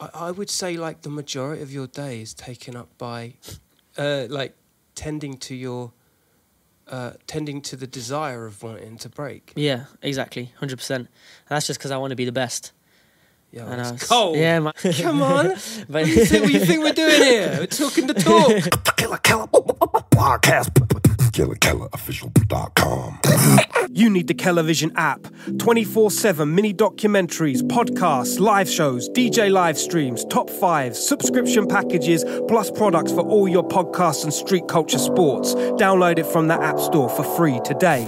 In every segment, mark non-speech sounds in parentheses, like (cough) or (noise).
I, I would say like the majority of your day is taken up by, uh, like tending to your, uh, tending to the desire of wanting to break. Yeah, exactly, hundred percent. That's just because I want to be the best. Yeah, And it's was- cold. Yeah, man. (laughs) Come on. (laughs) but What do you think, what do you think we're doing here? We're talking the talk. (laughs) Killa Kela podcast. KillaKelaOfficial.com. You need the Kellervision app. 24 7 mini documentaries, podcasts, live shows, DJ live streams, top fives, subscription packages, plus products for all your podcasts and street culture sports. Download it from the App Store for free today.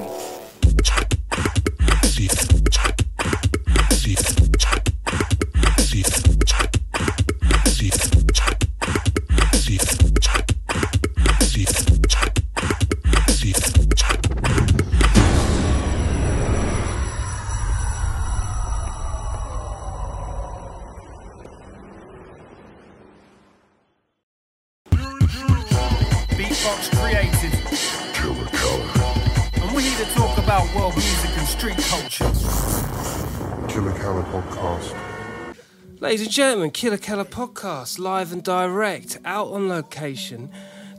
Ladies and gentlemen, Killa Kela podcast, live and direct, out on location.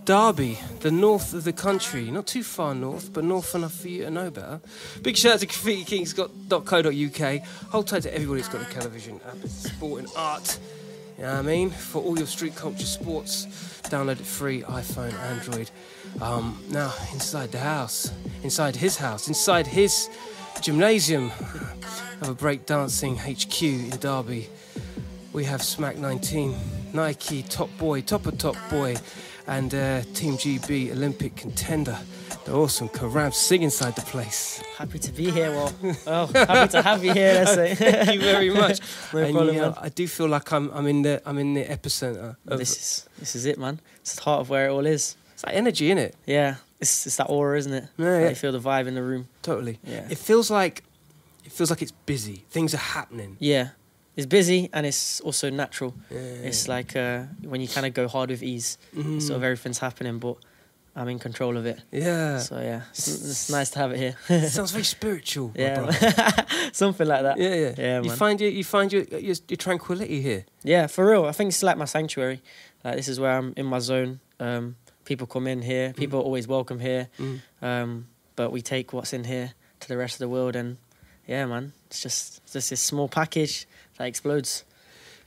Derby, the north of the country, not too far north, but north enough for you to know better. Big shout out to GraffitiKings.co.uk. Hold tight to everybody that's got a television app. It's sport and art. You know what I mean? For all your street culture sports, download it free, iPhone, Android. Um, now, inside the house, inside his house, inside his gymnasium of a breakdancing HQ in Derby, we have Smack 19, Nike top boy, top of top boy, and uh, Team GB Olympic contender. The awesome Karam Singh inside the place. happy to be here. Well, oh, happy to have you here. (laughs) Thank you very much. (laughs) No and problem, yeah, man. I do feel like I'm I'm in the I'm in the epicenter of This is this is it, man. It's the heart of where it all is. it's that energy in it. Yeah, it's it's that aura, isn't it? Yeah, yeah. You feel the vibe in the room. Totally. Yeah. It feels like it feels like it's busy. Things are happening. Yeah, it's busy and it's also natural. Yeah. It's like uh, when you kind of go hard with ease, Mhm. sort of everything's happening, but I'm in control of it. yeah. So yeah, it's, it's nice to have it here. It sounds very (laughs) spiritual. yeah, (laughs) something like that. yeah, yeah. Yeah, you man. find your you find your, your your tranquility here. Yeah, for real. I think it's like my sanctuary. Like this is where I'm in my zone. Um, people come in here. People are always welcome here. Mm. Um, but we take what's in here to the rest of the world, and yeah, man, it's just it's just this small package that explodes.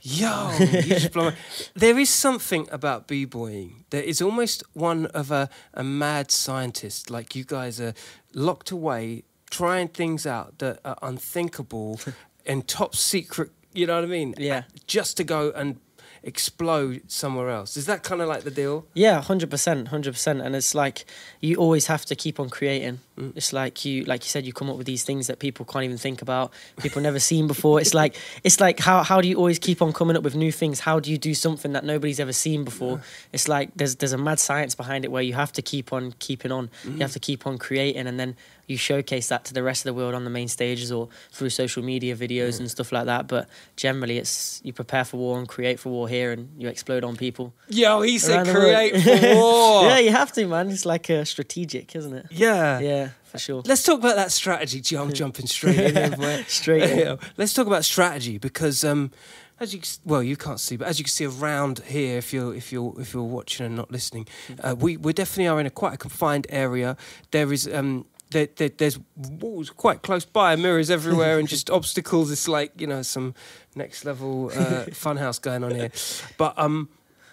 Yo, (laughs) blow. There is something about b-boying that is almost one of a, a mad scientist. Like you guys are locked away, trying things out that are unthinkable (laughs) and top secret. You know what I mean? Yeah. Just to go and explode somewhere else. Is that kind of like the deal? Yeah, hundred percent, hundred percent. And it's like you always have to keep on creating. Mm. It's like you, like you said, you come up with these things that people can't even think about, people never seen before. It's like it's like how how do you always keep on coming up with new things? How do you do something that nobody's ever seen before? It's like there's there's a mad science behind it where you have to keep on keeping on. You Mm. have to keep on creating, and then you showcase that to the rest of the world on the main stages or through social media videos and stuff like that. But generally, it's you prepare for war and create for war here, and you explode on people. Yo, he said around the world. create for (laughs) war. yeah, you have to, man. It's like uh, strategic, isn't it? yeah. Yeah, for sure. Let's talk about that strategy. Gee, I'm jumping straight in. here, boy. (laughs) Straight in. Let's talk about strategy because, um, as you well, you can't see, but as you can see around here, if you're if you're if you're watching and not listening, uh, we we definitely are in a quite a confined area. There is um. There, there, there's walls quite close by, mirrors everywhere, and just (laughs) obstacles. It's like you know some next level uh, (laughs) funhouse going on here. But um,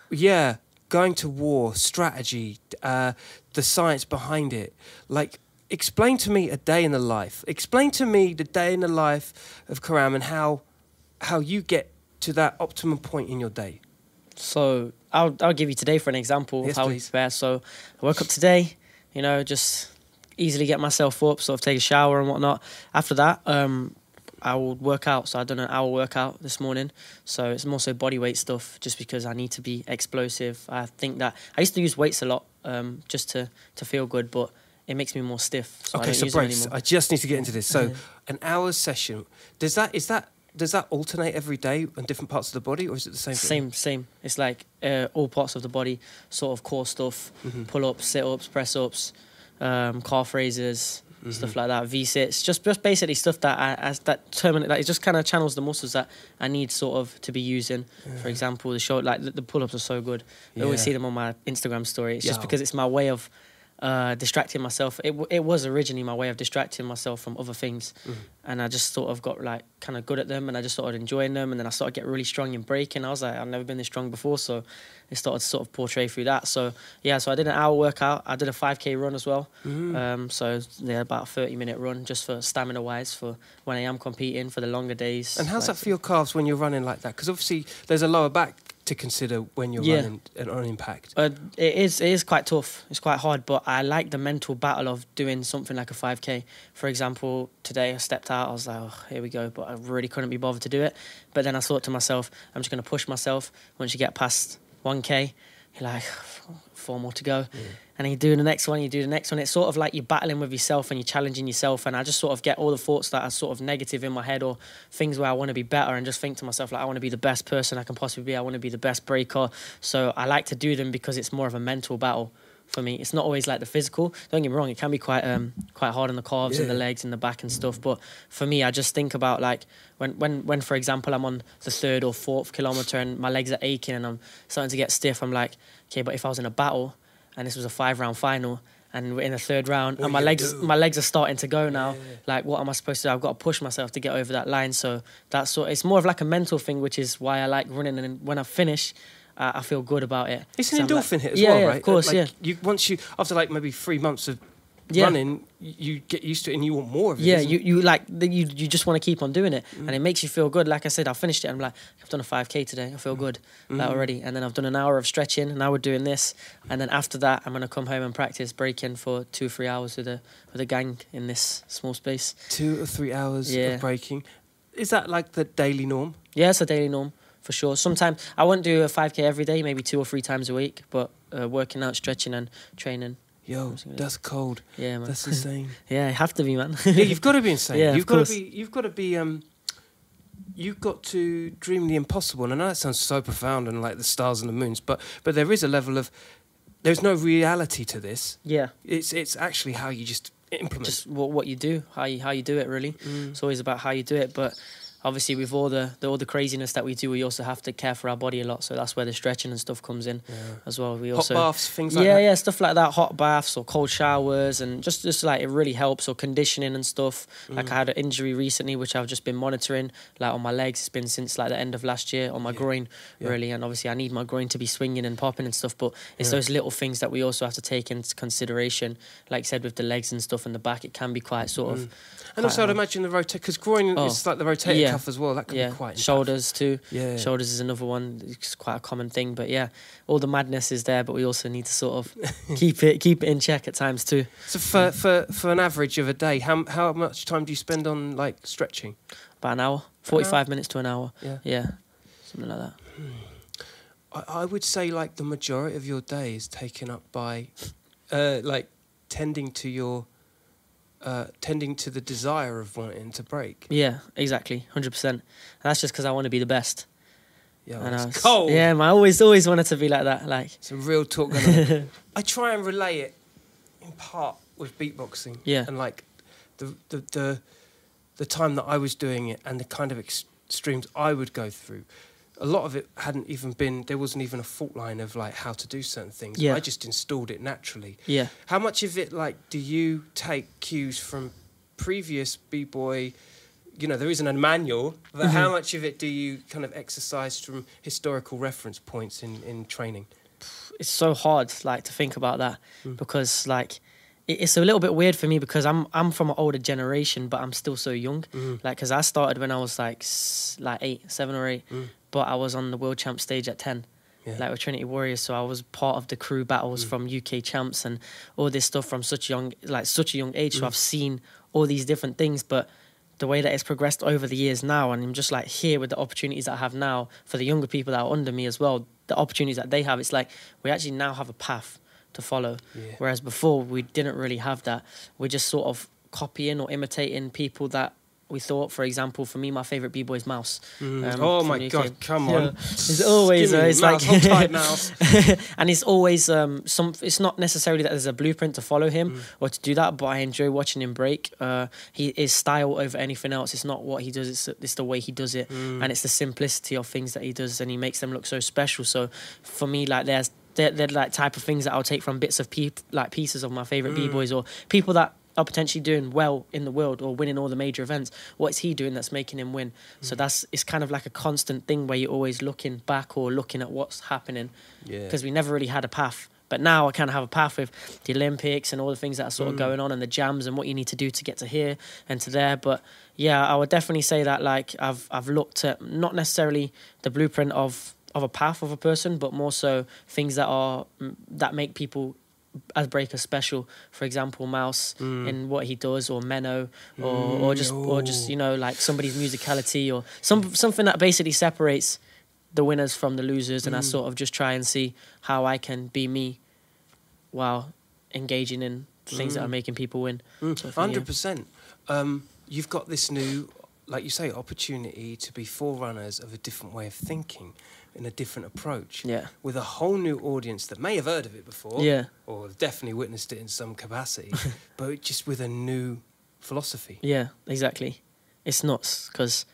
yeah, going to war, strategy, uh, the science behind it. Like, explain to me a day in the life. Explain to me the day in the life of Karam and how how you get to that optimum point in your day. So I'll I'll give you today for an example Yes, of how we please. prepare. So I woke up today, you know, just easily get myself up, sort of take a shower and whatnot. After that, um, I will work out. So I done an hour workout this morning. So it's more so body weight stuff, just because I need to be explosive. I think that I used to use weights a lot, um, just to to feel good, but it makes me more stiff. So I okay, so brace. I just need to get into this. So, Yeah. an hour's session. Does that is that does that alternate every day on different parts of the body, or is it the same? thing? Same, same. It's like uh, all parts of the body, sort of core stuff, Mhm. pull ups, sit ups, press ups, um, calf raises, stuff like that. V sits, just just basically stuff that I, as that terminate that it just kind of channels the muscles that I need sort of to be using. For example, the show like the, the pull ups are so good. I always see them on my Instagram story. It's just because it's my way of uh, distracting myself. It w- it was originally my way of distracting myself from other things, Mm. and I just sort of got like kind of good at them, and I just started enjoying them, and then I started getting really strong in breaking. I was like, I've never been this strong before, so it started to sort of portray through that. So yeah, so I did an hour workout. I did a five k run as well. Mm. Um, so yeah, about a thirty minute run just for stamina wise for when I am competing for the longer days. And how's like- that for your calves when you're running like that? Because obviously there's a lower back to consider when you're Yeah. running and on impact. Uh, it is it is quite tough. It's quite hard, but I like the mental battle of doing something like a 5k. For example, today I stepped out. I was like, oh, here we go, but I really couldn't be bothered to do it. But then I thought to myself, I'm just going to push myself. Once you get past 1k, you're like, four more to go. And you do the next one, you do the next one. It's sort of like you're battling with yourself and you're challenging yourself. And I just sort of get all the thoughts that are sort of negative in my head or things where I want to be better and just think to myself, like, I want to be the best person I can possibly be. I want to be the best breaker. So I like to do them because it's more of a mental battle for me. It's not always like the physical. Don't get me wrong, it can be quite um quite hard on the calves and the legs and the back and stuff. But for me, I just think about like when when when for example I'm on the third or fourth kilometer and my legs are aching and I'm starting to get stiff. I'm like, okay, but if I was in a battle and this was a five round final. And we're in the third round, What and my legs, do? my legs are starting to go now. Yeah. Like, what am I supposed to do? I've got to push myself to get over that line. So that's sort. It's more of like a mental thing, which is why I like running. And when I finish, uh, I feel good about it. It's an I'm like- endorphin hit as yeah, well, yeah, right? Of course, like yeah. You once you after like maybe three months of Yeah. running, you get used to it and you want more of it. Yeah, you, you like you you just want to keep on doing it, Mm. and it makes you feel good. Like I said, I finished it. I'm like, I've done a 5k today. I Mm. feel good like already. And then I've done an hour of stretching, and now we're doing this. And then after that, I'm gonna come home and practice breaking for two or three hours with a with a gang in this small space. two or three hours Yeah. of breaking. Is that like the daily norm? Yeah, it's a daily norm for sure. Sometimes I won't do a 5k every day, maybe two or three times a week, but uh, working out, stretching, and training. Yo, that's cold. Yeah, man. That's (laughs) insane. yeah, you have to be, man. yeah, you've got to be insane. (laughs) Yeah, of you've got to course. be. You've got to be. Um, you've got to dream the impossible. And I know that sounds so profound and like the stars and the moons, but but there is a level of. There's no reality to this. yeah. It's it's actually how you just implement. just what, what you do, how you how you do it. Really, Mm. it's always about how you do it. But obviously, with all the, the all the craziness that we do, we also have to care for our body a lot. So that's where the stretching and stuff comes in as well. We hot also baths, things like yeah, that. yeah, stuff like that, hot baths or cold showers, and just just like it really helps or conditioning and stuff. Like Mm. I had an injury recently, which I've just been monitoring, like on my legs. It's been since like the end of last year on my Yeah. groin, Yeah. really, and obviously I need my groin to be swinging and popping and stuff. But it's Yeah. those little things that we also have to take into consideration. Like I said, with the legs and stuff and the back, it can be quite sort of. Mm. And also, I'd imagine the rotate because groin Oh, is like the rotator yeah. Cuff as well. That can yeah, be quite shoulders too. Yeah, Shoulders is another one. It's quite a common thing, but yeah, all the madness is there. But we also need to sort of (laughs) keep it keep it in check at times too. So for, for for an average of a day, how how much time do you spend on like stretching? About an hour, forty five minutes to an hour. Yeah. Yeah, something like that. I, I would say like the majority of your day is taken up by, uh, like, tending to your, uh, tending to the desire of wanting to break. Yeah, exactly, hundred percent. That's just because I want to be the best. Yeah, And I was- cold. Yeah, I always always wanted to be like that. Like Some real talk. (laughs) I try and relay it in part with beatboxing. Yeah. And like the the the, the time that I was doing it and the kind of extremes I would go through. A lot of it hadn't even been there wasn't even a fault line of like how to do certain things. Yeah. I just installed it naturally. yeah, How much of it like do you take cues from previous b boy? You know, there isn't a manual, but how much of it do you kind of exercise from historical reference points in, in training? it's so hard like to think about that Mm. because like it's a little bit weird for me because I'm I'm from an older generation, but I'm still so young. Mm. Like, cause I started when I was like like eight, seven or eight, Mm. but I was on the world champ stage at ten. Yeah. Like with Trinity Warriors, so I was part of the crew battles Mm. from UK champs and all this stuff from such young, like such a young age. Mm. So I've seen all these different things, but the way that it's progressed over the years now, and I'm just like here with the opportunities that I have now for the younger people that are under me as well. The opportunities that they have, it's like we actually now have a path to follow. Yeah. Whereas before we didn't really have that. We're just sort of copying or imitating people that we thought. For example, for me, my favorite b boy is Mouse. um, oh my god, come Yeah. on. It's always uh, it's mouse, like mouse. (laughs) and it's always um some. It's not necessarily that there's a blueprint to follow him Mm. or to do that, but I enjoy watching him break. Uh, he is style over anything else. It's not what he does. It's it's the way he does it, Mm. and it's the simplicity of things that he does, and he makes them look so special. So for me, like there's they're, they're like type of things that I'll take from bits of peop like pieces of my favorite Mm. b boys or people that are potentially doing well in the world or winning all the major events. What is he doing that's making him win? Mm. So that's it's kind of like a constant thing where you're always looking back or looking at what's happening Yeah. because we never really had a path. But now I kind of have a path with the Olympics and all the things that are sort Mm. of going on and the jams and what you need to do to get to here and to there. But yeah, I would definitely say that like I've I've looked at not necessarily the blueprint of of a path of a person, but more so things that are mm, that make people as breakers special. For example, Mouse Mm. in what he does, or Menno, or or just or just you know like somebody's musicality, or some something that basically separates the winners from the losers, and I sort of just try and see how I can be me while engaging in things that are making people win. sort of. Hundred percent. Um, you've got this new, like you say, opportunity to be forerunners of a different way of thinking, in a different approach. Yeah. With a whole new audience that may have heard of it before. Yeah. Or have definitely witnessed it in some capacity, (laughs) but just with a new philosophy. Yeah, exactly. It's nuts because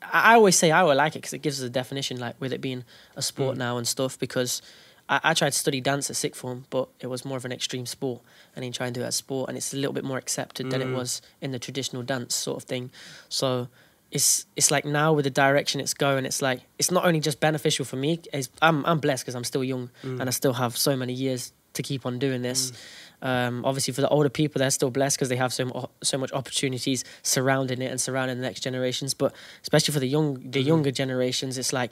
I I always say I would like it because it gives us a definition, like with it being a sport Mm. now and stuff. Because I, I tried to study dance at sixth form, but it was more of an extreme sport, and then try and do it as sport, and it's a little bit more accepted than it Mm. was in the traditional dance sort of thing. So it's it's like now with the direction it's going, it's like it's not only just beneficial for me. It's, I'm I'm blessed because I'm still young Mm. and I still have so many years to keep on doing this. Um, obviously, for the older people, they're still blessed because they have so mu- so much opportunities surrounding it and surrounding the next generations. But especially for the young the younger generations, it's like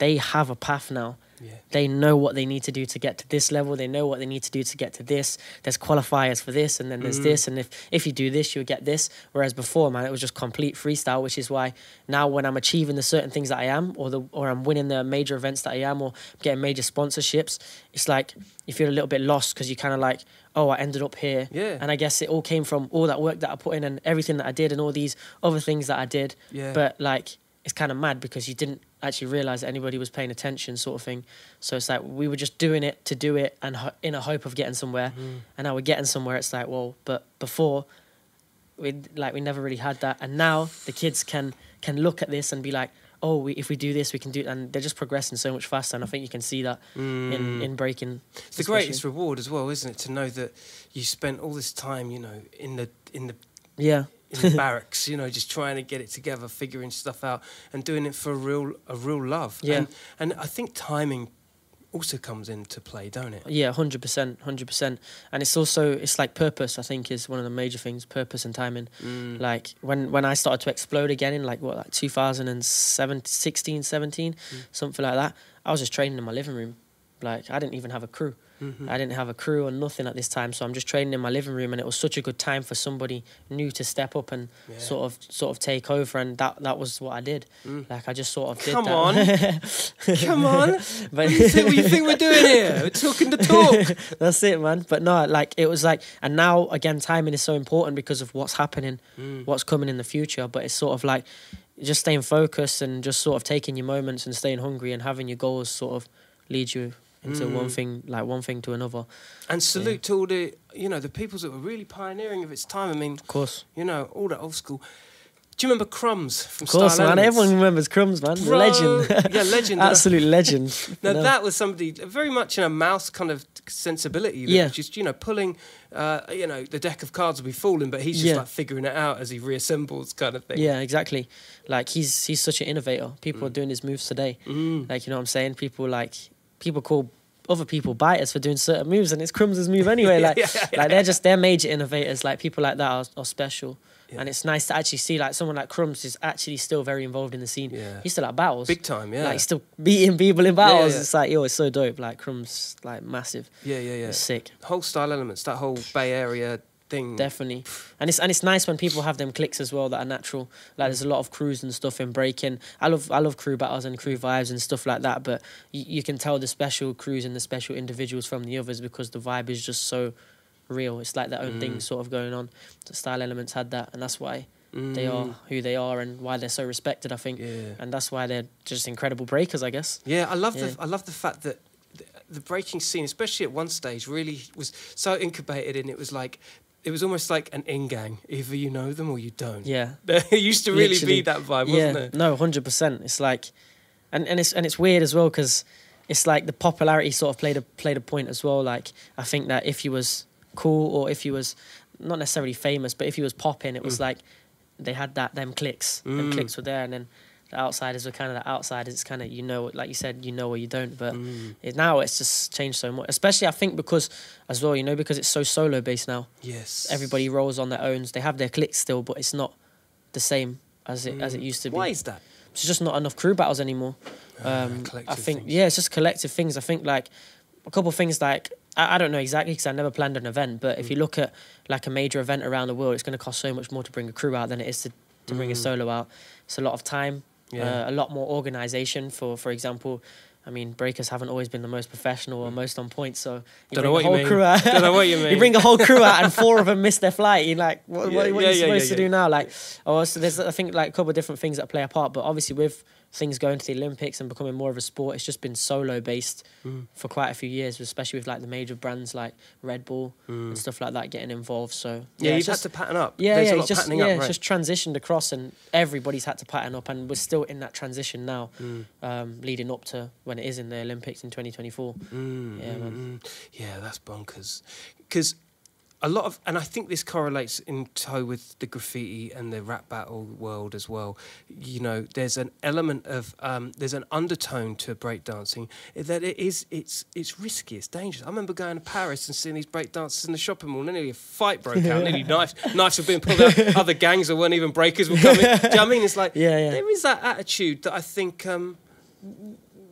they have a path now. Yeah. They know what they need to do to get to this level. They know what they need to do to get to this. There's qualifiers for this, and then there's mm. this, and if if you do this, you'll get this. Whereas before, man, it was just complete freestyle, which is why now when I'm achieving the certain things that I am, or the or I'm winning the major events that I am, or getting major sponsorships, it's like you feel a little bit lost because you kind of like, oh, I ended up here, Yeah. and I guess it all came from all that work that I put in and everything that I did and all these other things that I did. Yeah. But like, it's kind of mad because you didn't actually realize that anybody was paying attention, sort of thing. So it's like we were just doing it to do it and ho- in a hope of getting somewhere. Mm. And now we're getting somewhere. It's like, well, but before, we like we never really had that, and now the kids can can look at this and be like. Oh, we, if we do this, we can do, and they're just progressing so much faster. And I think you can see that in mm. in breaking. It's the greatest reward as well, isn't it? To know that you spent all this time, you know, in the in the Yeah, in the barracks, you know, just trying to get it together, figuring stuff out, and doing it for a real a real love. Yeah. And, and I think timing also comes into play, don't it? Yeah, hundred percent, hundred percent. And it's also it's like purpose. I think is one of the major things. Purpose and timing. Mm. Like when when I started to explode again in like what like 2007, 16, 17, something like that. I was just training in my living room. Like I didn't even have a crew. Mm-hmm. I didn't have a crew or nothing at this time, so I'm just training in my living room, and it was such a good time for somebody new to step up and Yeah. sort of sort of take over, and that that was what I did. Mm. Like I just sort of did Come that. on. (laughs) Come on. but What do you think, what do you think we're doing here? We're talking the talk. (laughs) That's it, man. But no, like it was like, and now again, timing is so important because of what's happening, mm. what's coming in the future. But it's sort of like just staying focused and just sort of taking your moments and staying hungry and having your goals sort of lead you into one thing, like one thing to another. And salute to all the, you know, the peoples that were really pioneering of its time. I mean, Of course, you know, all that old school. Do you remember Crumbs from of course, Style man. Elements? Everyone remembers Crumbs, man. Bro, legend, yeah, (laughs) legend. absolute legend. (laughs) Now know? that was somebody very much in a mouse kind of sensibility. Yeah. just you know pulling, uh, you know, the deck of cards will be falling, but he's just Yeah. like figuring it out as he reassembles, kind of thing. Yeah, exactly. Like he's he's such an innovator. People are doing his moves today. Mm. Like you know what I'm saying? People like people call other people biters for doing certain moves and it's Crumbs' move anyway. (laughs) Like Yeah, yeah, like they're just they're major innovators. Like people like that are, are special. Yeah. And it's nice to actually see like someone like Crumbs is actually still very involved in the scene. Yeah. He's still at battles. Big time, yeah. Like he's still beating people in battles. yeah. It's like yo, it's so dope. Like Crumbs like massive. yeah, yeah, yeah. It's sick. Whole style elements, that whole Bay Area thing. Definitely, and it's and it's nice when people have them clicks as well that are natural. Like there's a lot of crews and stuff in breaking. I love I love crew battles and crew vibes and stuff like that. But you, you can tell the special crews and the special individuals from the others because the vibe is just so real. It's like their own thing mm. sort of going on. The style elements had that, and that's why they are mm. who they are and why they're so respected. I think, Yeah. and that's why they're just incredible breakers. I guess. Yeah, I love Yeah. the I love the fact that the, the breaking scene, especially at one stage, really was so incubated, and it was like it was almost like an in gang. Either you know them or you don't. Yeah. (laughs) it used to really Literally. be that vibe, yeah, wasn't it? no, hundred percent. It's like, and and it's and it's weird as well because it's like the popularity sort of played a played a point as well. Like I think that if you was cool or if you was not necessarily famous, but if you was popping, it was Mm. like they had that them clicks, them Mm. clicks were there, and then the outsiders were kind of the outsiders. It's kind of you know, like you said, you know or you don't. But Mm. it, now it's just changed so much, especially I think because as well, you know, because it's so solo based now. Yes. Everybody rolls on their own. They have their clicks still, but it's not the same as it as it used to be. Mm. Why is that? It's just not enough crew battles anymore. Um, I Ah, think things. yeah, it's just collective things. I think like a couple of things like I, I don't know exactly because I never planned an event, but Mm. if you look at like a major event around the world, it's going to cost so much more to bring a crew out than it is to, to bring a solo out. It's a lot of time, Mm. Yeah. uh, a lot more organization. For for example. I mean, breakers haven't always been the most professional or most on point. So you Mm. Know bring what a you whole mean. crew out. (laughs) Don't know what you (laughs) mean. bring a whole crew out, and four of (laughs) them miss their flight. You're like, what, Yeah, what, what yeah, are you yeah, supposed to do now? Like, oh, so there's I think like a couple of different things that play a part. But obviously, with things going to the Olympics and becoming more of a sport, it's just been solo based Mm. for quite a few years, especially with like the major brands like Red Bull and stuff like that getting involved. So Mm. Yeah, you've just, had to pattern up. yeah, There's yeah, a lot it's just yeah, up, it's just transitioned across, and everybody's had to pattern up, and we're still in that transition now, Mm. um, leading up to when it is in the Olympics in 2024. Mm, Yeah, mm, mm. Yeah, that's bonkers. Because a lot of, and I think this correlates in tow with the graffiti and the rap battle world as well. You know, there's an element of, um, there's an undertone to breakdancing that it is, it's, it's risky, it's dangerous. I remember going to Paris and seeing these breakdancers in the shopping mall. and Nearly a fight broke out. nearly (laughs) knives, knives were being pulled out. (laughs) Other gangs that weren't even breakers were coming. Do you know what I mean? It's like (laughs) Yeah, yeah. there is that attitude that I think. Um,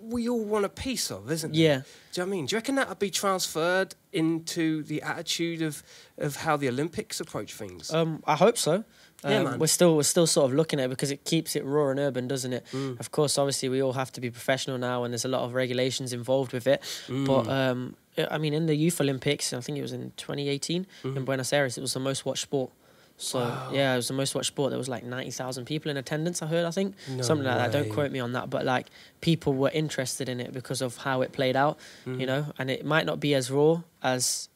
we all want a piece of, isn't it? Yeah. Do you know I mean? Do you reckon that would be transferred into the attitude of, of how the Olympics approach things? Um, I hope so. Yeah, Um, man. We're still we're still sort of looking at it because it keeps it raw and urban, doesn't it? Mm. Of course, obviously, we all have to be professional now, and there's a lot of regulations involved with it. But Mm. um, I I mean, in the Youth Olympics, I think it was in 2018 in Buenos Aires, it was the most watched sport. So. Wow. yeah, it was the most watched sport. There was like ninety thousand people in attendance. I heard. I think No something like that. Don't quote me on that, but like people were interested in it because of how it played out. Mm. You know, and it might not be as raw as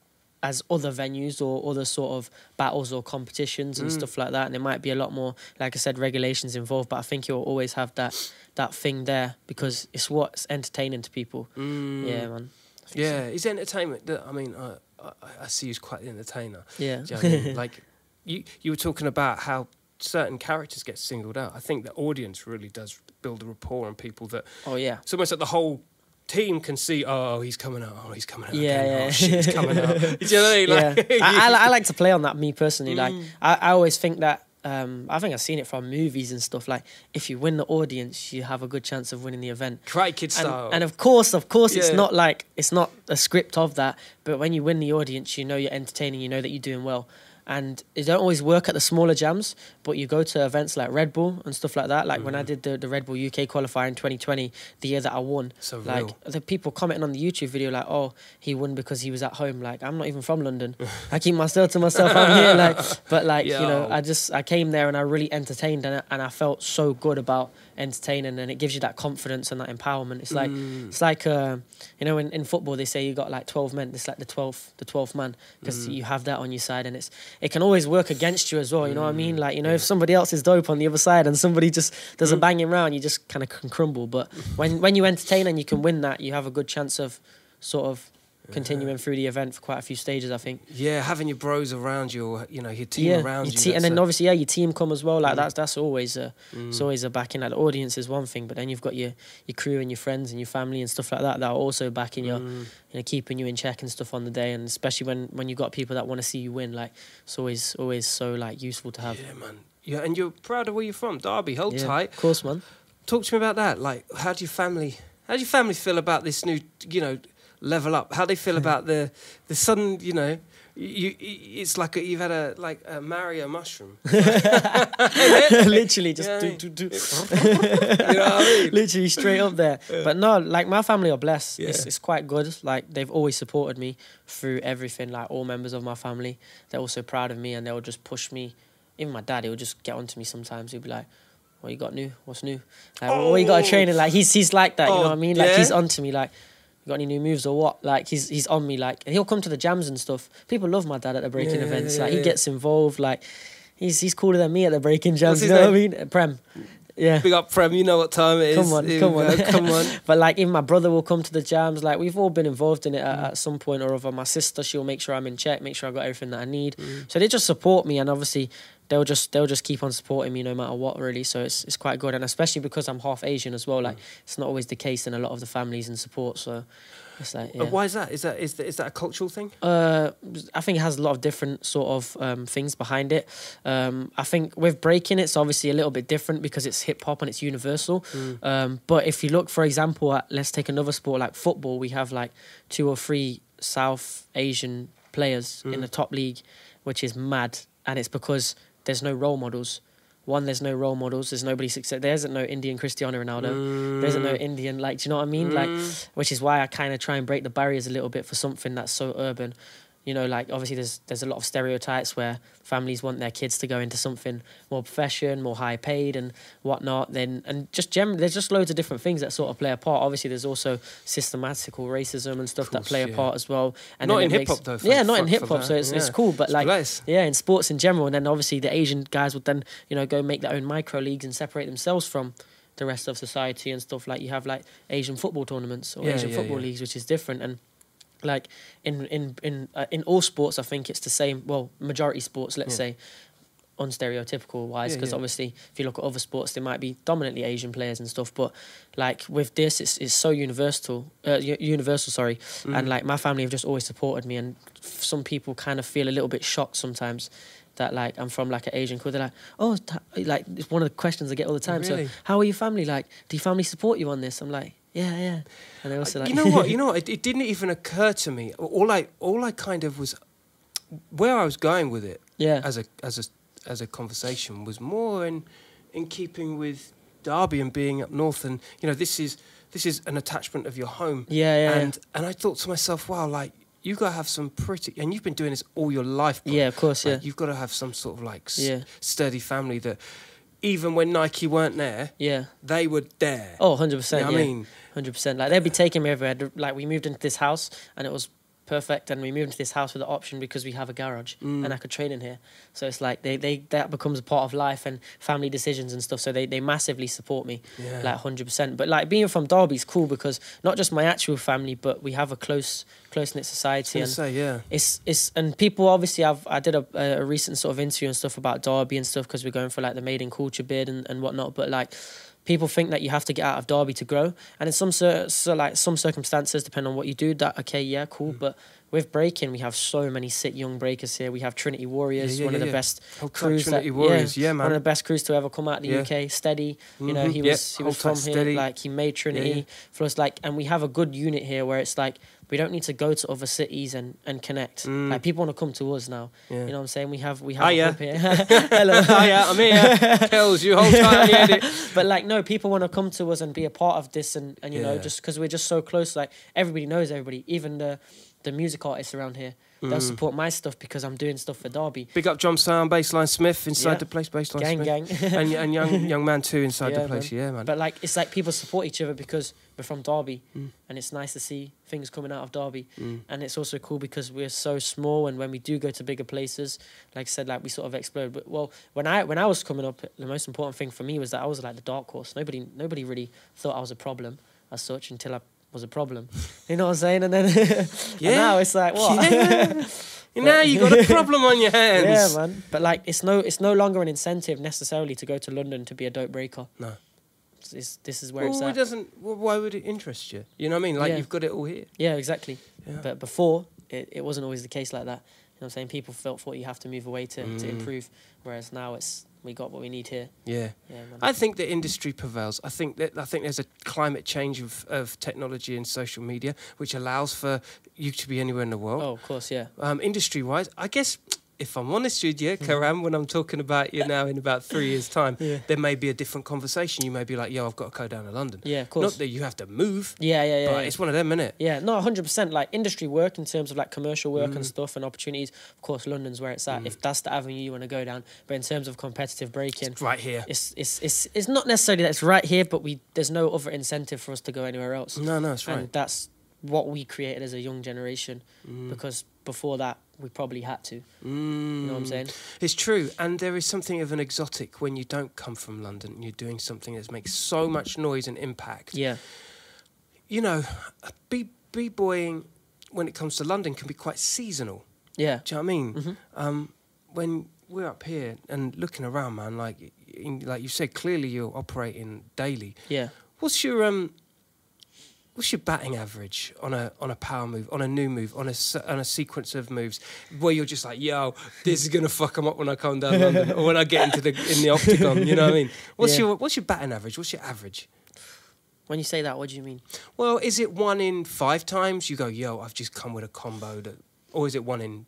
as other venues or other sort of battles or competitions and Mm. stuff like that. And there might be a lot more, like I said, regulations involved. But I think you'll always have that that thing there because it's what's entertaining to people. Mm. Yeah, man. Think so. Yeah, it's entertainment. I mean, I, I, I see you as quite an entertainer. Yeah. You know I mean? (laughs) like, you, you were talking about how certain characters get singled out. I think the audience really does build a rapport on people that oh yeah. it's almost like the whole team can see, oh, he's coming out, oh, he's coming out. Yeah, again. yeah. Oh, shit, he's coming out. (laughs) (laughs) Do you know what I mean? yeah, Like, I, I, (laughs) I like to play on that. Me personally, like Mm. I, I always think that. Um, I think I've seen it from movies and stuff. Like if you win the audience, you have a good chance of winning the event. Karate Kid And, style. and of course, of course, it's not like it's not a script of that. But when you win the audience, you know you're entertaining. You know that you're doing well. And it don't always work at the smaller jams, but you go to events like Red Bull and stuff like that. Like when I mm-hmm. did the, the Red Bull UK qualifier in 2020, the year that I won, So like real. the people commenting on the YouTube video, like, "Oh, he won because he was at home." Like I'm not even from London. I keep myself to myself. I'm here, like, but like you know, (laughs) I just I came there and I really entertained and I, and I felt so good about entertaining and it gives you that confidence and that empowerment. It's like Mm. it's like uh, you know in, in football they say you got like 12 men. It's like the 12th the 12th man because Mm. you have that on your side and it's it can always work against you as well. You know what I Mm. mean? Like you know if somebody else is dope on the other side and somebody just does Mm. a banging round, you just kind of can crumble. But when when you entertain and you can win that, you have a good chance of sort of continuing through the event for quite a few stages. I think. yeah, having your bros around you, or, you know, your team yeah, around your you. and then a- obviously yeah, your team come as well. Like Mm. that's that's always a Mm. it's always a backing. Like the audience is one thing, but then you've got your your crew and your friends and your family and stuff like that that are also backing you, Mm. you know, keeping you in check and stuff on the day. And especially when when you've got people that want to see you win, like it's always always so like useful to have. Yeah, man. Yeah, and you're proud of where you're from, Derby. Hold Yeah, tight. of course, man. Talk to me about that. Like, how do your family, how do your family feel about this new, you know, level up? How they feel about the the sudden, you know, you, it's like a, you've had a like a Mario mushroom. (laughs) Literally just Yeah, do, do, do. (laughs) you know what I mean? literally straight up there. But no, like my family are blessed. It's, Yeah. it's quite good. Like they've always supported me through everything. Like all members of my family, they're also proud of me and they'll just push me even my dad, he'll just get onto me sometimes. He'll be like, "What you got new? What's new? Like, what you got to oh. training?" Like he's he's like that. you oh, know Oh, what I mean? Like yeah? he's onto me. Like, got any new moves or what? Like he's he's on me. Like and he'll come to the jams and stuff. People love my dad at the breaking Yeah, events. yeah, like yeah. he gets involved. Like he's he's cooler than me at the breaking jams. You know name? what I mean? Prem. Yeah. Big up, Prem. You know what time it is. Come on, we come on, come on. but like, even my brother will come to the jams. Like, we've all been involved in it Mm. at, at some point or other. My sister, she'll make sure I'm in check, make sure I've got everything that I need. Mm. So they just support me, and obviously, they'll just they'll just keep on supporting me no matter what, really. So it's it's quite good, and especially because I'm half Asian as well. Like, Mm. it's not always the case in a lot of the families and support. So it's like, yeah. Why is that? Is that is that, is that a cultural thing? Uh, I think it has a lot of different sort of um, things behind it. Um, I think with breaking, it's obviously a little bit different because it's hip hop and it's universal. Um, but if you look, for example, at let's take another sport like football, we have like two or three South Asian players in the top league, which is mad, and it's because there's no role models. One, there's no role models. There's nobody success. There isn't no Indian Cristiano Ronaldo. There isn't no mm. Indian like. Do you know what I mean? Like, mm. which is why I kind of try and break the barriers a little bit for something that's so urban. You know, like obviously there's there's a lot of stereotypes where families want their kids to go into something more profession, more high paid and whatnot. Then and just generally there's just loads of different things that sort of play a part. Obviously there's also systematical racism and stuff that course, play a part as well. And Not in hip-hop though, for- yeah, not for- in hip hop So it's, it's cool, but It's like yeah, in sports in general. And then obviously the Asian guys would then you know go make their own micro leagues and separate themselves from the rest of society and stuff. Like you have like Asian football tournaments or Yeah, Asian yeah, football yeah. leagues, which is different and like in in in uh, in all sports i think it's the same well majority sports let's Yeah. say unstereotypical wise because yeah. obviously if you look at other sports there might be dominantly asian players and stuff but like with this it's, it's so universal uh, universal sorry Mm. and like my family have just always supported me and f- some people kind of feel a little bit shocked sometimes that like I'm from like an Asian culture. They're like, oh, like it's one of the questions I get all the time. Really? So, how are your family? Like, do your family support you on this? I'm like, yeah, yeah. And they also uh, like, you know what? You (laughs) know what? It, it didn't even occur to me. All I all I kind of was where I was going with it yeah, as a as a as a conversation was more in in keeping with Derby and being up north, and you know this is this is an attachment of your home. yeah, yeah, and and I thought to myself, wow, like you got to have some pretty, and you've been doing this all your life. bro. yeah, of course, yeah. You've got to have some sort of like Yeah. sturdy family that even when Nike weren't there, Yeah. they were there. Oh, 100%. You know what yeah. I mean, Hundred percent. Like they'd be taking me everywhere. Like we moved into this house and it was perfect, and we moved into this house with the option because we have a garage Mm. and I could train in here. So it's like they, they that becomes a part of life and family decisions and stuff. So they, they massively support me, Yeah. like hundred percent. But like being from Derby is cool because not just my actual family, but we have a close close knit society and say yeah. it's it's and people obviously I've I did a, a recent sort of interview and stuff about Derby and stuff because we're going for like the Made in Culture bid and, and whatnot. But like people think that you have to get out of Derby to grow, and in some so like some circumstances, depending on what you do, that okay, yeah, Mm. cool. But with breaking, we have so many sick young breakers here. We have Trinity Warriors, yeah, one of the yeah. best Hold crews Trinity that Warriors, yeah, one man. of the best crews to ever come out of the Yeah. UK. Steady, you know, Mhm, he was he was from here. Steady. Like he made Trinity yeah. for us. Like, and we have a good unit here where it's like we don't need to go to other cities and and connect. Mm. Like people want to come to us now. Yeah. You know what I'm saying? We have we have a yeah. here. (laughs) Hello. oh yeah, I'm here. (laughs) Tells you hold tight on the edit. but like no, people want to come to us and be a part of this and, and you know just because we're just so close. Like everybody knows everybody, even the the music artists around here. They'll Mm. support my stuff because I'm doing stuff for Derby. Big up John Sound, Baseline Smith inside Yeah. the place, Baseline Gang Smith. gang. and, and young (laughs) young man too inside Yeah, the place. Yeah, man. But like it's like people support each other because we're from Derby, Mm. and it's nice to see things coming out of Derby. Mm. And it's also cool because we're so small, and when we do go to bigger places, like I said, like we sort of explode. But well, when I when I was coming up, the most important thing for me was that I was like the dark horse. Nobody nobody really thought I was a problem as such until I was a problem. (laughs) You know what I'm saying? And then (laughs) and Yeah. now it's like what? Yeah. (laughs) now you got a problem on your hands. yeah, man. But like, it's no, it's no longer an incentive necessarily to go to London to be a dope breaker. No. It's, it's, this is where Well, it's it at. doesn't. Well, why would it interest you? You know what I mean? Like Yeah. you've got it all here. Yeah, exactly. Yeah. But before, it, it wasn't always the case like that. You know what I'm saying? People felt thought you have to move away to, to Mm. improve, whereas now it's we got what we need here. Yeah. Yeah. I think the industry prevails. I think that I think there's a climate change of, of technology and social media, which allows for you to be anywhere in the world. oh, of course, yeah. Um, industry wise, I guess if I'm honest with you, Karam, when I'm talking about you now in about three years' time, Yeah. there may be a different conversation. You may be like, yo, I've got to go down to London. Yeah, of course. Not that you have to move, Yeah, yeah, yeah. but yeah. it's one of them, isn't it? Yeah, no, hundred percent. Like industry work in terms of like commercial work Mm. and stuff and opportunities. Of course, London's where it's at. If that's the avenue you want to go down, but in terms of competitive breaking, Right here. it's it's it's it's not necessarily that it's right here, but we there's no other incentive for us to go anywhere else. No, no, that's right. And that's what we created as a young generation, Mm. because before that we probably had to. Mm. You know what I'm saying? It's true, and there is something of an exotic when you don't come from London and you're doing something that makes so much noise and impact. Yeah, You know, b b boying when it comes to London can be quite seasonal. yeah, Do you know what I mean? Mhm. Um, when we're up here and looking around, man, like in, like you said, clearly you're operating daily. yeah. What's your um? What's your batting average on a on a power move, on a new move, on a on a sequence of moves where you're just like, yo, this is gonna fuck them up when I come down (laughs) London or when I get into the in the octagon. You know what I mean? (laughs) What's Yeah. your what's your batting average? What's your average? When you say that, what do you mean? Well, is it one in five times you go, yo, I've just come with a combo that, or is it one in?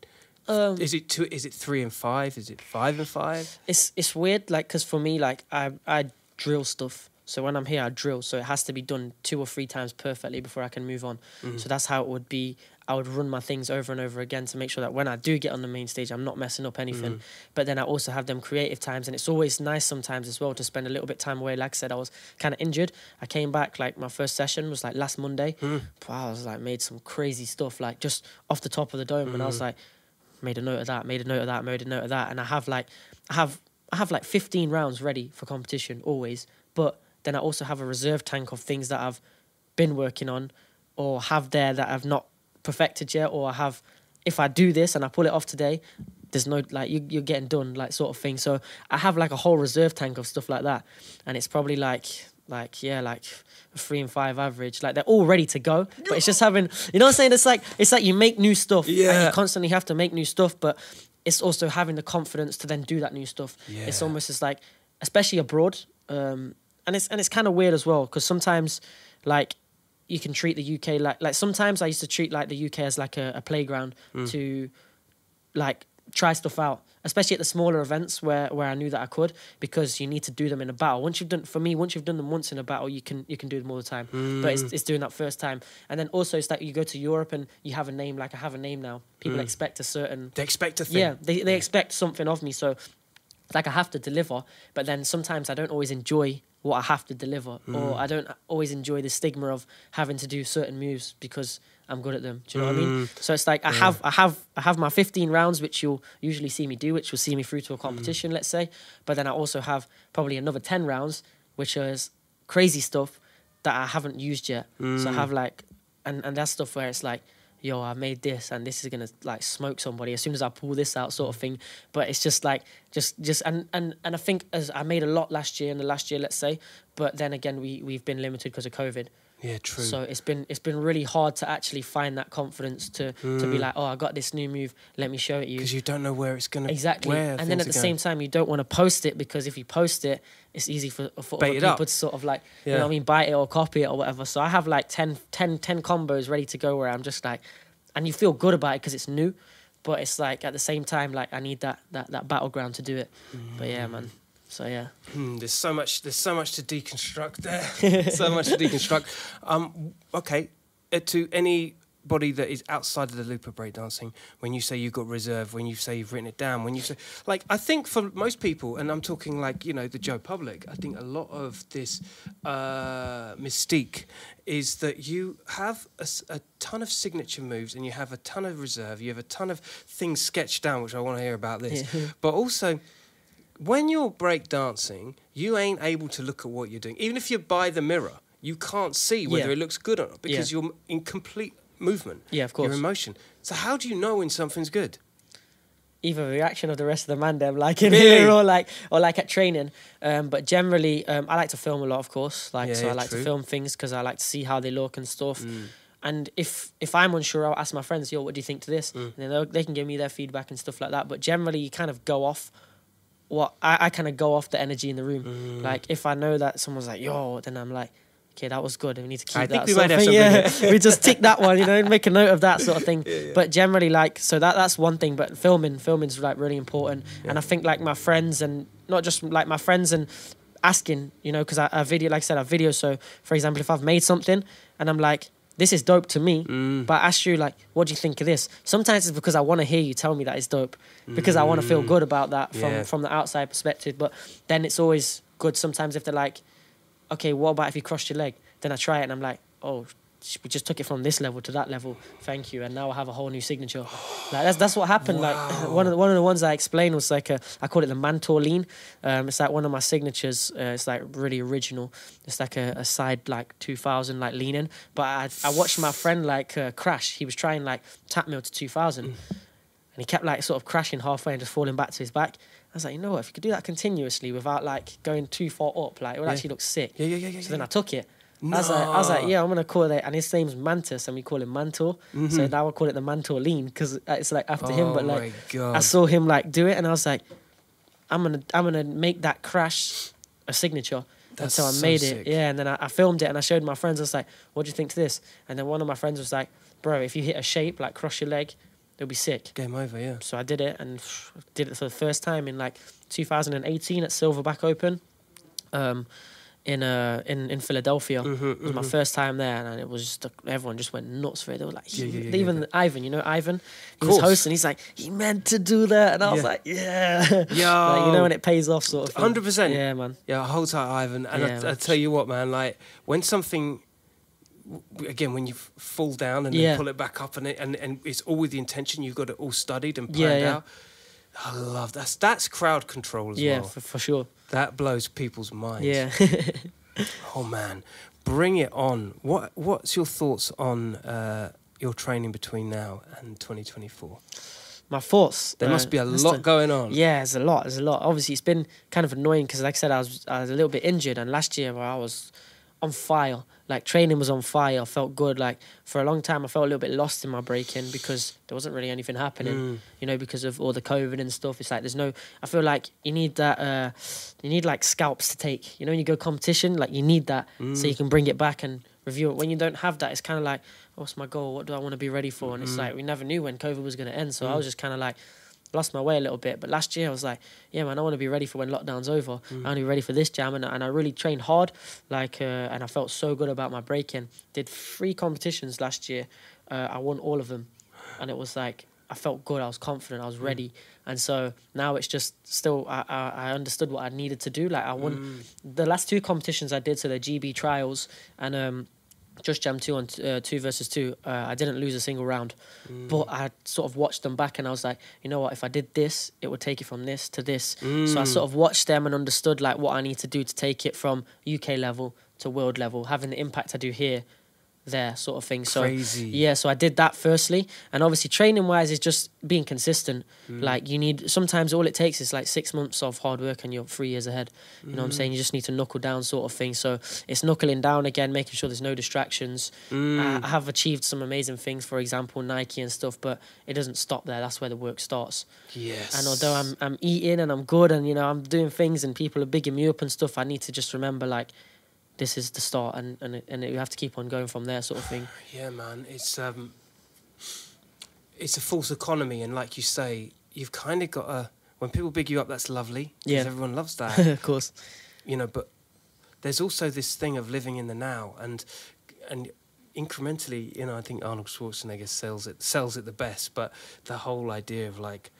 Um, Is it two? Is it three and five? Is it five and five? it's it's weird like because for me like i i drill stuff so when i'm here i drill. So it has to be done two or three times perfectly before i can move on. Mm-hmm. So that's how it would be. I would run my things over and over again to make sure that when i do get on the main stage i'm not messing up anything. Mm-hmm. But then i also have them creative times and it's always nice sometimes as well to spend a little bit of time away. Like i said i was kind of injured. I came back like my first session was like last monday. Hmm. Wow, i was like made some crazy stuff like just off the top of the dome and i was mm-hmm. like made a note of that, made a note of that, made a note of that, and I have like, I have, I have like fifteen rounds ready for competition always. But then I also have a reserve tank of things that I've been working on, or have there that I've not perfected yet, or I have, if I do this and I pull it off today, there's no like you you're getting done like sort of thing. So I have like a whole reserve tank of stuff like that, and it's probably like like yeah like a three and five average like they're all ready to go but it's just having you know what i'm saying it's like it's like you make new stuff and Yeah. you constantly have to make new stuff but it's also having the confidence to then do that new stuff yeah. it's almost as like especially abroad um and it's and it's kind of weird as well because sometimes like you can treat the uk like like sometimes i used to treat like the uk as like a, a playground mm. to like try stuff out especially at the smaller events where where i knew that i could because you need to do them in a battle. Once you've done for me once you've done them once in a battle you can you can do them all the time but it's, mm. it's doing that first time. And then also it's that you go to europe and you have a name like i have a name now. People mm. expect a certain They expect a thing. yeah they, they expect something of me so like i have to deliver but then sometimes i don't always enjoy what i have to deliver or hmm. i don't always enjoy the stigma of having to do certain moves because i'm good at them. Do you know what i mean? Hmm. So it's like i have i have i have my 15 rounds which you'll usually see me do which will see me through to a hmm. competition let's say. But then i also have probably another 10 rounds which is crazy stuff that i haven't used yet. So i have like and and that's stuff where it's like yo i made this and this is gonna like smoke somebody as soon as i pull this out sort of thing. But it's just like just just and and and i think as i made a lot last year in the last year let's say. But then again we we've been limited because of covid Yeah, true. so it's been it's been really hard to actually find that confidence to to be mm. like oh i got this new move let me show it you because you don't know where it's gonna Exactly. Where and then at the same time, you don't want to post it because if you post it, it's easy for, for Bait other people to sort of like, you know what I mean, buy it or copy it or whatever. So I have like 10, 10, 10 combos ready to go where I'm just like, and you feel good about it because it's new. But it's like at the same time, like I need that, that, that battleground to do it. But yeah, man. So yeah. Hmm, there's so much. There's so much to deconstruct there. (laughs) so much to deconstruct. Um, okay, uh, to anybody that is outside of the loop of breakdancing, when you say you've got reserve, when you say you've written it down, when you say like, I think for most people, and I'm talking like you know the Joe Public, I think a lot of this uh, mystique is that you have a ton of signature moves and you have a ton of reserve, you have a ton of things sketched down, which I want to hear about this, but also when you're breakdancing, you ain't able to look at what you're doing. Even if you're by the mirror, you can't see whether Yeah. it looks good or not because Yeah. you're in complete movement. Yeah, of course. You're in motion. So how do you know when something's good? either the reaction of the rest of the man them like in Really? here or like or like at training um but generally um i like to film a lot of course like Yeah, so i like true. Mm. to film things because i like to see how they look and stuff and if if i'm unsure i'll ask my friends yo what do you think to this Mm. and then they can give me their feedback and stuff like that but generally you kind of go off what i, I kind of go off the energy in the room Mm. like if i know that someone's like yo then i'm like okay, that was good. We need to keep I think that. we sort might of have something Yeah, we just tick that one, you know, make a note of that sort of thing. (laughs) But generally, like, so that that's one thing. But filming, filming's like really important. And I think like my friends and not just like my friends and asking, you know, because I, I video, like I said, I video. So for example, if I've made something and I'm like. This is dope to me, Mm. but I ask you like, what do you think of this? Sometimes it's because I want to hear you tell me that it's dope, because I want to feel good about that from Mm. Yeah. from the outside perspective. But then it's always good sometimes if they're like, okay, what about if you crossed your leg? Then I try it and I'm like, oh, we just took it from this level to that level. Thank you, and now I have a whole new signature. Like that's that's what happened. Like (laughs) one of the, one of the ones I explained was like a I call it the Mantor lean. Um, it's like one of my signatures. Uh, it's like really original. It's like a, a side like two thousand like leaning. But I I watched my friend like uh, crash. He was trying like tap mill to two thousand. And he kept like sort of crashing halfway and just falling back to his back. I was like, you know what? If you could do that continuously without like going too far up, like it would Yeah. actually look sick. Yeah, yeah, yeah, yeah, So then. I took it. I was like, I was like, yeah, I'm gonna call it, and his name's Mantis, and we call him Mantor. So now I call it the Mantor Lean because it's like after him. Oh But my like. I saw him like do it, and I was like, I'm gonna, I'm gonna make that crash a signature. That's and so I so made it, yeah. And then I, I filmed it, and I showed my friends. I was like, "What do you think to this?" And then one of my friends was like, "Bro, if you hit a shape like cross your leg, it'll be sick." Game over, yeah. So I did it and did it for the first time in like 2018 at Silverback Open, um, in uh in in Philadelphia. Mm-hmm, it was my first time there, and it was just everyone just went nuts for it. They were like, Yeah, he- yeah, yeah, even yeah. Ivan, you know Ivan, he was hosting. He's like, he meant to do that, and I was like, yeah, (laughs) Yo. like, you know when it pays off, sort of. 100%. Yeah, man. Yeah, hold tight, Ivan. And Yeah, I, I tell you what, man, like when something, again, when you fall down and Yeah. then pull it back up, and it, and and it's all with the intention, you've got it all studied and Yeah, planned yeah. out. I love that's that's crowd control as Yeah, well. for, for sure. That blows people's minds. Yeah. (laughs) Oh man, bring it on. What what's your thoughts on uh, your training between now and 2024? my thoughts. There uh, must be a lot the- going on. Yeah, there's a lot. There's a lot. Obviously, it's been kind of annoying because, like I said, I was I was a little bit injured, and last year where I was on fire. Like training was on fire. I felt good. Like for a long time, I felt a little bit lost in my breaking because there wasn't really anything happening. Mm. You know, because of all the COVID and stuff. It's like there's no. I feel like you need that. Uh, you need like scalps to take. You know, when you go competition, like you need that Mm. so you can bring it back and review it. When you don't have that, it's kind of like, what's my goal? What do I want to be ready for? And Mm. it's like we never knew when COVID was going to end, so I was just kind of like lost my way a little bit. But last year I was like, yeah, man, I want to be ready for when lockdown's over. I want to be ready for this jam, and, and I really trained hard, like, uh, and I felt so good about my breaking. Did three competitions last year, uh, I won all of them, and it was like I felt good. I was confident. I was ready, and so now it's just still I, I I understood what I needed to do. Like I won the last two competitions I did, so the GB trials and um. Just Jam 2 on uh, 2 versus 2, uh, I didn't lose a single round. But I sort of watched them back and I was like, you know what, if I did this, it would take it from this to this. So I sort of watched them and understood like what I need to do to take it from UK level to world level, having the impact I do here, there, sort of thing. So Crazy. yeah, so I did that firstly. And obviously training wise is just being consistent. Mm. Like you need sometimes all it takes is like six months of hard work and you're three years ahead. You know what I'm Mm. saying? You just need to knuckle down sort of thing. So it's knuckling down again, making sure there's no distractions. Mm. I, I have achieved some amazing things, for example, Nike and stuff, but it doesn't stop there. That's where the work starts. Yes. And although I'm I'm eating and I'm good and you know I'm doing things and people are bigging me up and stuff, I need to just remember like this is the start and and and you have to keep on going from there, sort of thing. (sighs) Yeah, man. It's um, it's a false economy, and like you say, you've kind of got a. When people big you up, that's lovely. Yeah. everyone loves (laughs) that. of course. you know, but there's also this thing of living in the now, and and incrementally, you know, I think Arnold Schwarzenegger sells it sells it the best. But the whole idea of like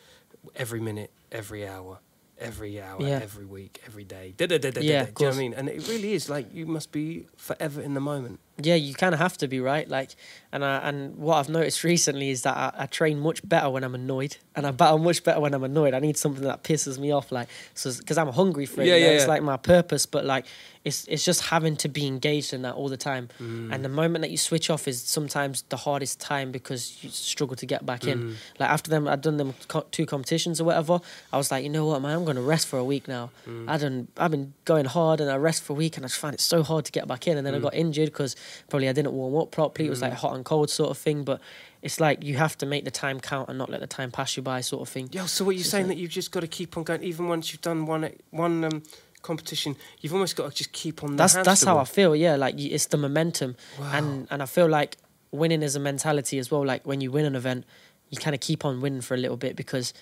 every minute, every hour. Every hour, Yeah. every week, every day. Da, da, da, Yeah, Do you know what. I mean? And it really is like you must be forever in the moment. Yeah, you kind of have to be right. Like, and I, and what I've noticed recently is that I, I train much better when I'm annoyed, and I battle much better when I'm annoyed. I need something that pisses me off, like, so because I'm hungry for it. Yeah, yeah, It's yeah. like my purpose, but like, it's it's just having to be engaged in that all the time. Mm. And the moment that you switch off is sometimes the hardest time because you struggle to get back Mm. in. Like after them, I'd done them co- two competitions or whatever. I was like, you know what, man, I'm gonna rest for a week now. Mm. I done, I've been going hard, and I rest for a week, and I just find it so hard to get back in. And then Mm. I got injured because probably I didn't warm up properly. It was like hot and cold sort of thing. But it's like you have to make the time count and not let the time pass you by, sort of thing. Yeah. So what you're saying like- that you've just got to keep on going, even once you've done one one um, competition, you've almost got to just keep on. That's that's how I feel. Yeah, like it's the momentum, Wow. and and I feel like winning is a mentality as well. Like when you win an event, you kind of keep on winning for a little bit because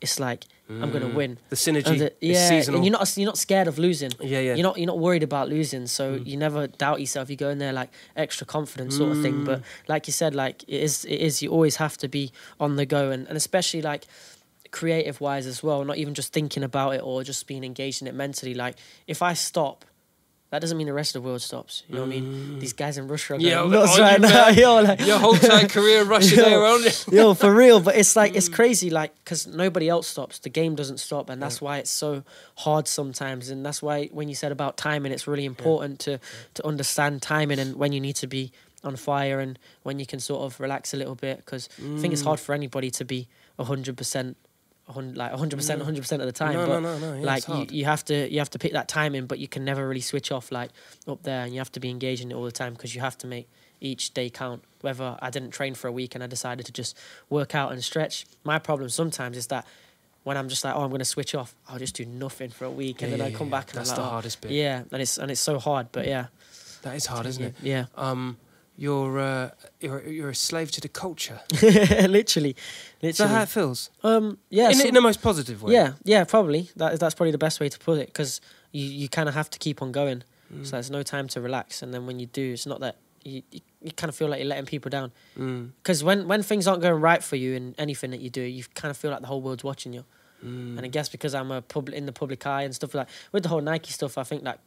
it's like I'm gonna mm. win. The synergy the- yeah, and you're not you're not scared of losing. Yeah, yeah. You're not you're not worried about losing, so mm. you never doubt yourself. You go in there like extra confident sort of thing. Mm. But like you said, like it is it is you always have to be on the go, and and especially like creative wise as well. Not even just thinking about it or just being engaged in it mentally. Like if I stop. That doesn't mean the rest of the world stops. You know what I mean? Mm. These guys in Russia are going oh, Yeah, nuts on oh, right you, now. Uh, (laughs) yo, like, Your whole entire career, Russia, (laughs) Yo. they were on it. (laughs) Yo, for real. But it's like it's mm. crazy, like because nobody else stops. The game doesn't stop, and that's why it's so hard sometimes. And that's why when you said about timing, it's really important to to understand timing and when you need to be on fire and when you can sort of relax a little bit. Because I think it's mm. hard for anybody to be hundred percent. Like 100%, 100% of the time, No, but no, no, no, yeah, like you, you have to you have to pick that timing, but you can never really switch off like up there, and you have to be engaged in it all the time because you have to make each day count. Whether I didn't train for a week and I decided to just work out and stretch, my problem sometimes is that when I'm just like, oh, I'm going to switch off, I'll just do nothing for a week, and Yeah, then I come yeah. back and That's I'm the like, oh, hardest bit. Yeah, and it's and it's so hard, but yeah, That is hard, isn't it? yeah, Um, you're uh, you're you're a slave to the culture. yeah. (laughs) literally, Is that how it feels? um, yeah, in, some- in the most positive way. Yeah, yeah, probably. That that's probably the best way to put it because you, you kind of have to keep on going. Mm. So there's no time to relax, and then when you do, it's not that you you, you kind of feel like you're letting people down. Mm. Because when when things aren't going right for you in anything that you do, you kind of feel like the whole world's watching you. Mm. And I guess because I'm a public in the public eye and stuff like with the whole Nike stuff, I think that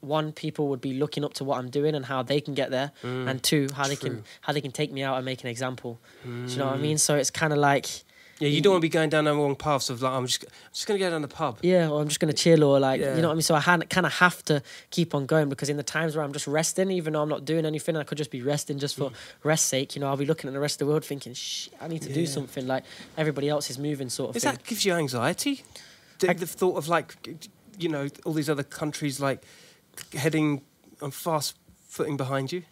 one people would be looking up to what I'm doing and how they can get there, and two how they can Mm. How they can take me out and make an example. Do you know what I mean? So it's kind of like. Yeah, you don't want to be going down the wrong paths of like I'm just I'm just gonna go down the pub. Yeah, or I'm just gonna chill, or like Yeah. you know what I mean. So I kind of have to keep on going because in the times where I'm just resting, even though I'm not doing anything, I could just be resting just for rest sake. You know, I'll be looking at the rest of the world thinking, "Shit, I need to do something." Like everybody else is moving, sort of Is thing. that gives you anxiety? The, I- the thought of like, you know, all these other countries like heading on fast footing behind you.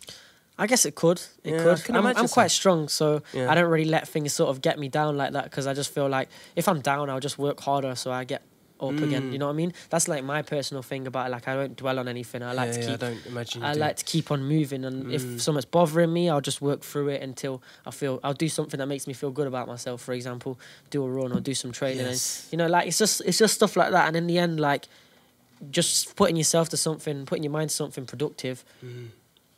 I guess it could. It Yeah, could. I'm, I'm quite strong, so Yeah. I don't really let things sort of get me down like that because I just feel like if I'm down, I'll just work harder so I get up again. Mm. You know what I mean? That's like my personal thing about it. Like I don't dwell on anything. I like yeah, to keep I don't imagine. I do. like to keep on moving, and Mm. if something's bothering me, I'll just work through it until I feel I'll do something that makes me feel good about myself. For example, do a run or do some training. Yes. And, you know, like it's just it's just stuff like that. And in the end, like just putting yourself to something, putting your mind to something productive. Mm.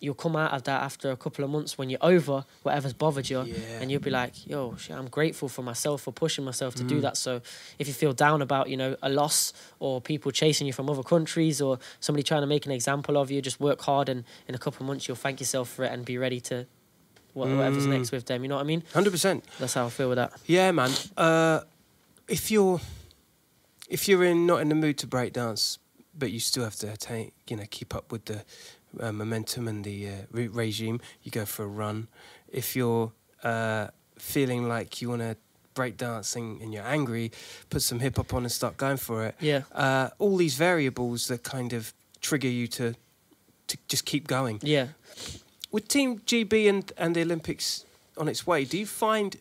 You'll come out of that after a couple of months when you're over whatever's bothered you, Yeah. and you'll be like, "Yo, shit, I'm grateful for myself for pushing myself to Mm. do that." So, if you feel down about, you know, a loss or people chasing you from other countries or somebody trying to make an example of you, just work hard, and in a couple of months you'll thank yourself for it and be ready to wha- whatever's Mm. next with them. You know what I mean? Hundred percent. That's how I feel with that. Yeah, man. Uh, if you're if you're in not in the mood to break dance, but you still have to attain, you know, keep up with the uh, momentum and the uh, re- regime, you go for a run. If you're uh, feeling like you want to break dancing and you're angry, put some hip hop on and start going for it. Yeah. Uh, all these variables that kind of trigger you to to just keep going. Yeah. With Team GB and, and the Olympics on its way, do you find,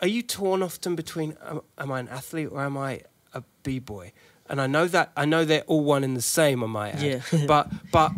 are you torn often between, am, am I an athlete or am I a b boy? And I know that I know they're all one and the same. I might add. Yeah. (laughs) but but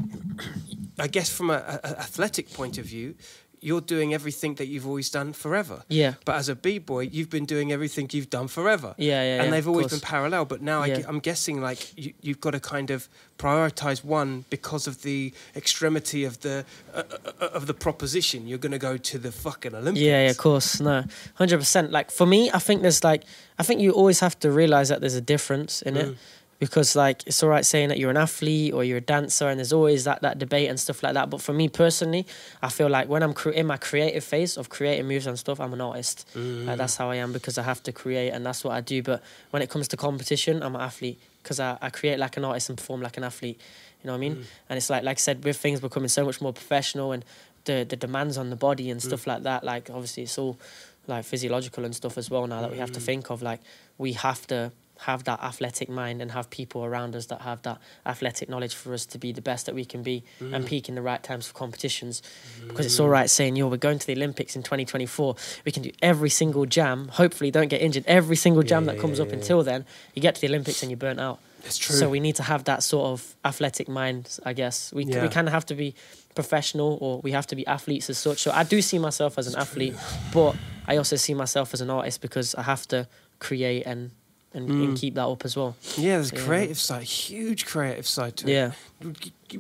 I guess from a, a, a athletic point of view, you're doing everything that you've always done forever. Yeah. But as a b boy, you've been doing everything you've done forever. Yeah, yeah, And yeah, they've always course. been parallel. But now I Yeah. ge- I'm guessing like you, you've got to kind of prioritize one because of the extremity of the uh, uh, of the proposition. You're going to go to the fucking Olympics. Yeah, yeah, of course. No, hundred percent. Like for me, I think there's like, I think you always have to realize that there's a difference in Mm. it, because like it's all right saying that you're an athlete or you're a dancer, and there's always that that debate and stuff like that. But for me personally, I feel like when I'm in my creative phase of creating moves and stuff, I'm an artist. Like, mm. that's how I am because I have to create, and that's what I do. But when it comes to competition, I'm an athlete because I, I create like an artist and perform like an athlete. You know what I mean? Mm. And it's like like I said, with things becoming so much more professional and the the demands on the body and mm. stuff like that. Like obviously, it's all like physiological and stuff as well now that we have to think of. Like we have to have that athletic mind and have people around us that have that athletic knowledge for us to be the best that we can be and mm. peak in the right times for competitions. Mm. Because it's all right saying, yo, we're going to the Olympics in 2024. We can do every single jam. Hopefully, don't get injured. Every single jam Yeah, that comes yeah, up yeah. until then, you get to the Olympics and you're burnt out. It's true. So we need to have that sort of athletic mind, I guess. We we kind of have to be professional or we have to be athletes as such. So I do see myself as an athlete, but I also see myself as an artist because I have to create and and, Mm. and keep that up as well. yeah, there's a Yeah. creative side, huge creative side to it. Yeah.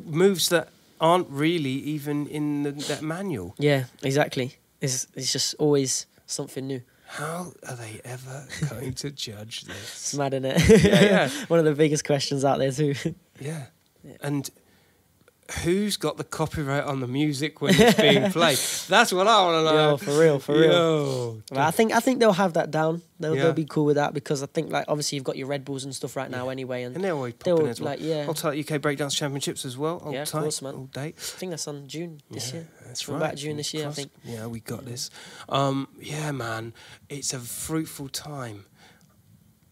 Moves that aren't really even in the, that manual. Yeah, exactly. It's it's just always something new. How are they ever going to judge (laughs) this? It's mad, isn't it? Yeah, yeah. (laughs) One of the biggest questions out there too. Yeah. (laughs) And who's got the copyright on the music when it's being (laughs) played? That's what I want to know. Yo, for real, for real. Yo. I think I think they'll have that down. They'll, Yeah. they'll be cool with that because I think like obviously you've got your Red Bulls and stuff right now anyway, and And they're always popping as well. like yeah. Hold tight UK Breakdance Championships as well. Hold Yeah, of course, man. All day. I think that's on June this Yeah, year. That's right. back June this year, I think. Yeah, we got this. Um, yeah, man, it's a fruitful time.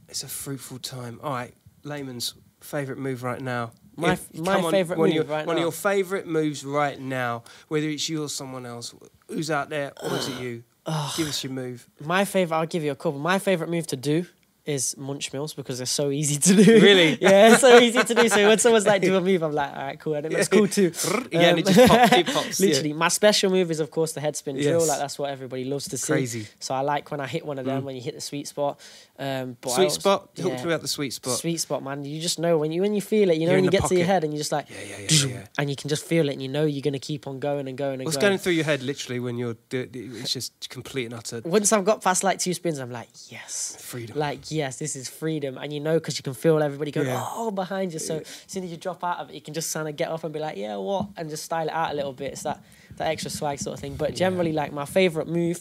It's a fruitful time. All right, Layman's favourite move right now. My- my on, favourite one of move your, right One of your favourite moves right now, whether it's you or someone else. Who's out there, or is it you? (sighs) Give us your move. My favorite, I'll give you a couple. My favorite move to do is munch mills because they're so easy to do. Really? (laughs) yeah, so easy to do. So when someone's like do a move, I'm like, all right, cool, and it looks cool too. (laughs) yeah, and it just pops. It pops. yeah. Literally, my special move is of course the head spin drill. Like that's what everybody loves to see. Crazy. Mm. So I like when I hit one of them when you hit the sweet spot. Um, but Sweet also- spot. Talk yeah. to me about the sweet spot. Sweet spot, man. You just know when you when you feel it. You know You're when you get to your head and you're just like, Yeah, yeah, yeah, yeah. and you can just feel it, and you know you're gonna keep on going and going and What's going. going through your head literally when you're? do- It's just complete and utter Once I've got past like two spins, I'm like, yes. freedom. Like yes, this is freedom, and you know because you can feel everybody going Yeah. oh behind you. So as soon as you drop out of it, you can just kind of get off and be like, yeah, what, and just style it out a little bit. It's that that extra swag sort of thing. But generally, like my favorite move,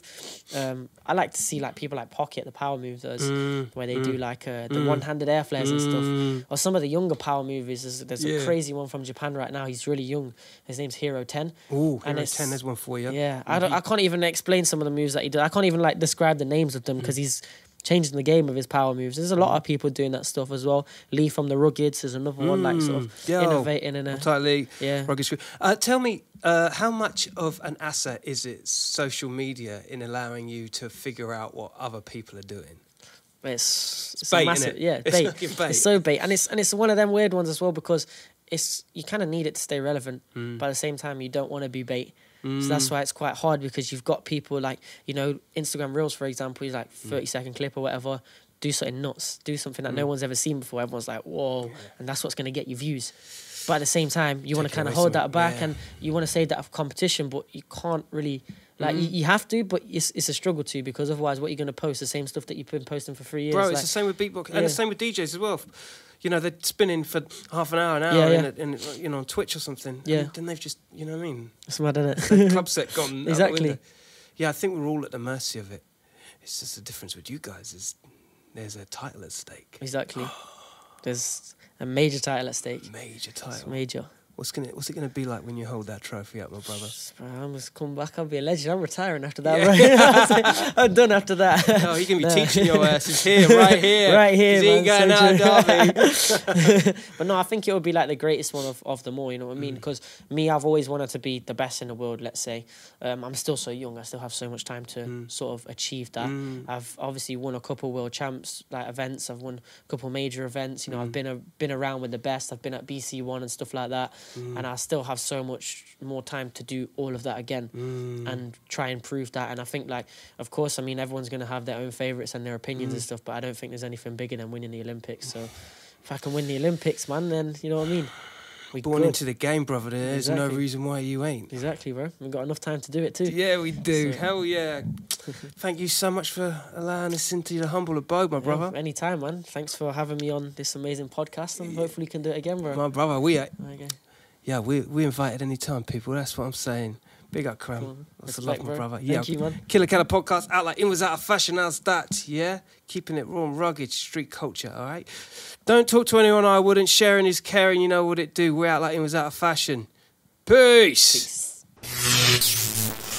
um, I like to see like people like Pocket, the power move does, Mm, where they do like uh, the one-handed air flares and stuff. Or some of the younger power movies. There's, there's Yeah. a crazy one from Japan right now. He's really young. His name's Hiro10. Ooh, And Hiro it's- 10, there's one for you. Yeah, I don't. I can't even explain some of the moves that he does. I can't even like describe the names of them because he's changing the game of his power moves. There's a lot of people doing that stuff as well. Lee from the Ruggeds is another one, like sort of Mm, yo. innovating in a. Totally. Yeah. Rugged. Uh, tell me, uh, how much of an asset is it social media in allowing you to figure out what other people are doing? It's, it's bait, massive, innit? yeah, It's bait. bait. It's so bait, and it's and it's one of them weird ones as well because it's you kind of need it to stay relevant, Mm. but at the same time you don't want to be bait. So that's why it's quite hard because you've got people like you know Instagram Reels for example, is like Mm. thirty second clip or whatever. Do something nuts, do something that Mm. no one's ever seen before. Everyone's like, whoa, and that's what's gonna get you views. But at the same time, you want to kind of hold that back yeah. and you want to save that of competition, but you can't really. Like you, you have to, but it's it's a struggle to because otherwise, what you're gonna post the same stuff that you've been posting for three years. Bro, like- it's the same with beatbox and Yeah. the same with DJs as well. You know, they're spinning for half an hour, an hour, Yeah, yeah. a, in you know, on Twitch or something. Yeah. And then they've just, you know what I mean? It's mad, isn't it? club set gone. (laughs) Exactly. Yeah, I think we're all at the mercy of it. It's just the difference with you guys is there's a title at stake. exactly. There's a major title at stake. Major It's title. major. What's gonna What's it gonna be like when you hold that trophy up, my brother? I'm just come back. I'll be a legend. I'm retiring after that. Right? (laughs) I'm done after that. No, he can be (laughs) teaching your asses here, right here, (laughs) Right here. He ain't going so out but no, I think it would be like the greatest one of, of them all. You know what I Mm. mean? Because me, I've always wanted to be the best in the world. Let's say, um, I'm still so young. I still have so much time to Mm. sort of achieve that. I've obviously won a couple world champs like events. I've won a couple major events. You know, I've Mm. been a, been around with the best. I've been at BC one and stuff like that. Mm. And I still have so much more time to do all of that again Mm. and try and prove that. And I think like, of course, I mean, everyone's gonna have their own favorites and their opinions Mm. and stuff. But I don't think there's anything bigger than winning the Olympics. So if I can win the Olympics, man, then you know what I mean. We Born good. into the game, brother. There's no reason why you ain't. Exactly, bro. We've got enough time to do it too. Yeah, we do. So- Hell yeah. (laughs) Thank you so much for allowing us into your humble abode, my brother. Yeah, anytime, man. Thanks for having me on this amazing podcast, and hopefully, you can do it again, bro. My brother, we are, Okay. Yeah, we we invited any time, people. That's what I'm saying. Big up, Cram. That's Respect, love, my bro. brother. Thank yeah, you, man. Killa Kela podcast out like in was out of fashion. How's that? Yeah, keeping it raw and rugged, street culture. All right. Don't talk to anyone I wouldn't. Sharing is caring. You know what it do. We're out like in was out of fashion. Peace. Peace.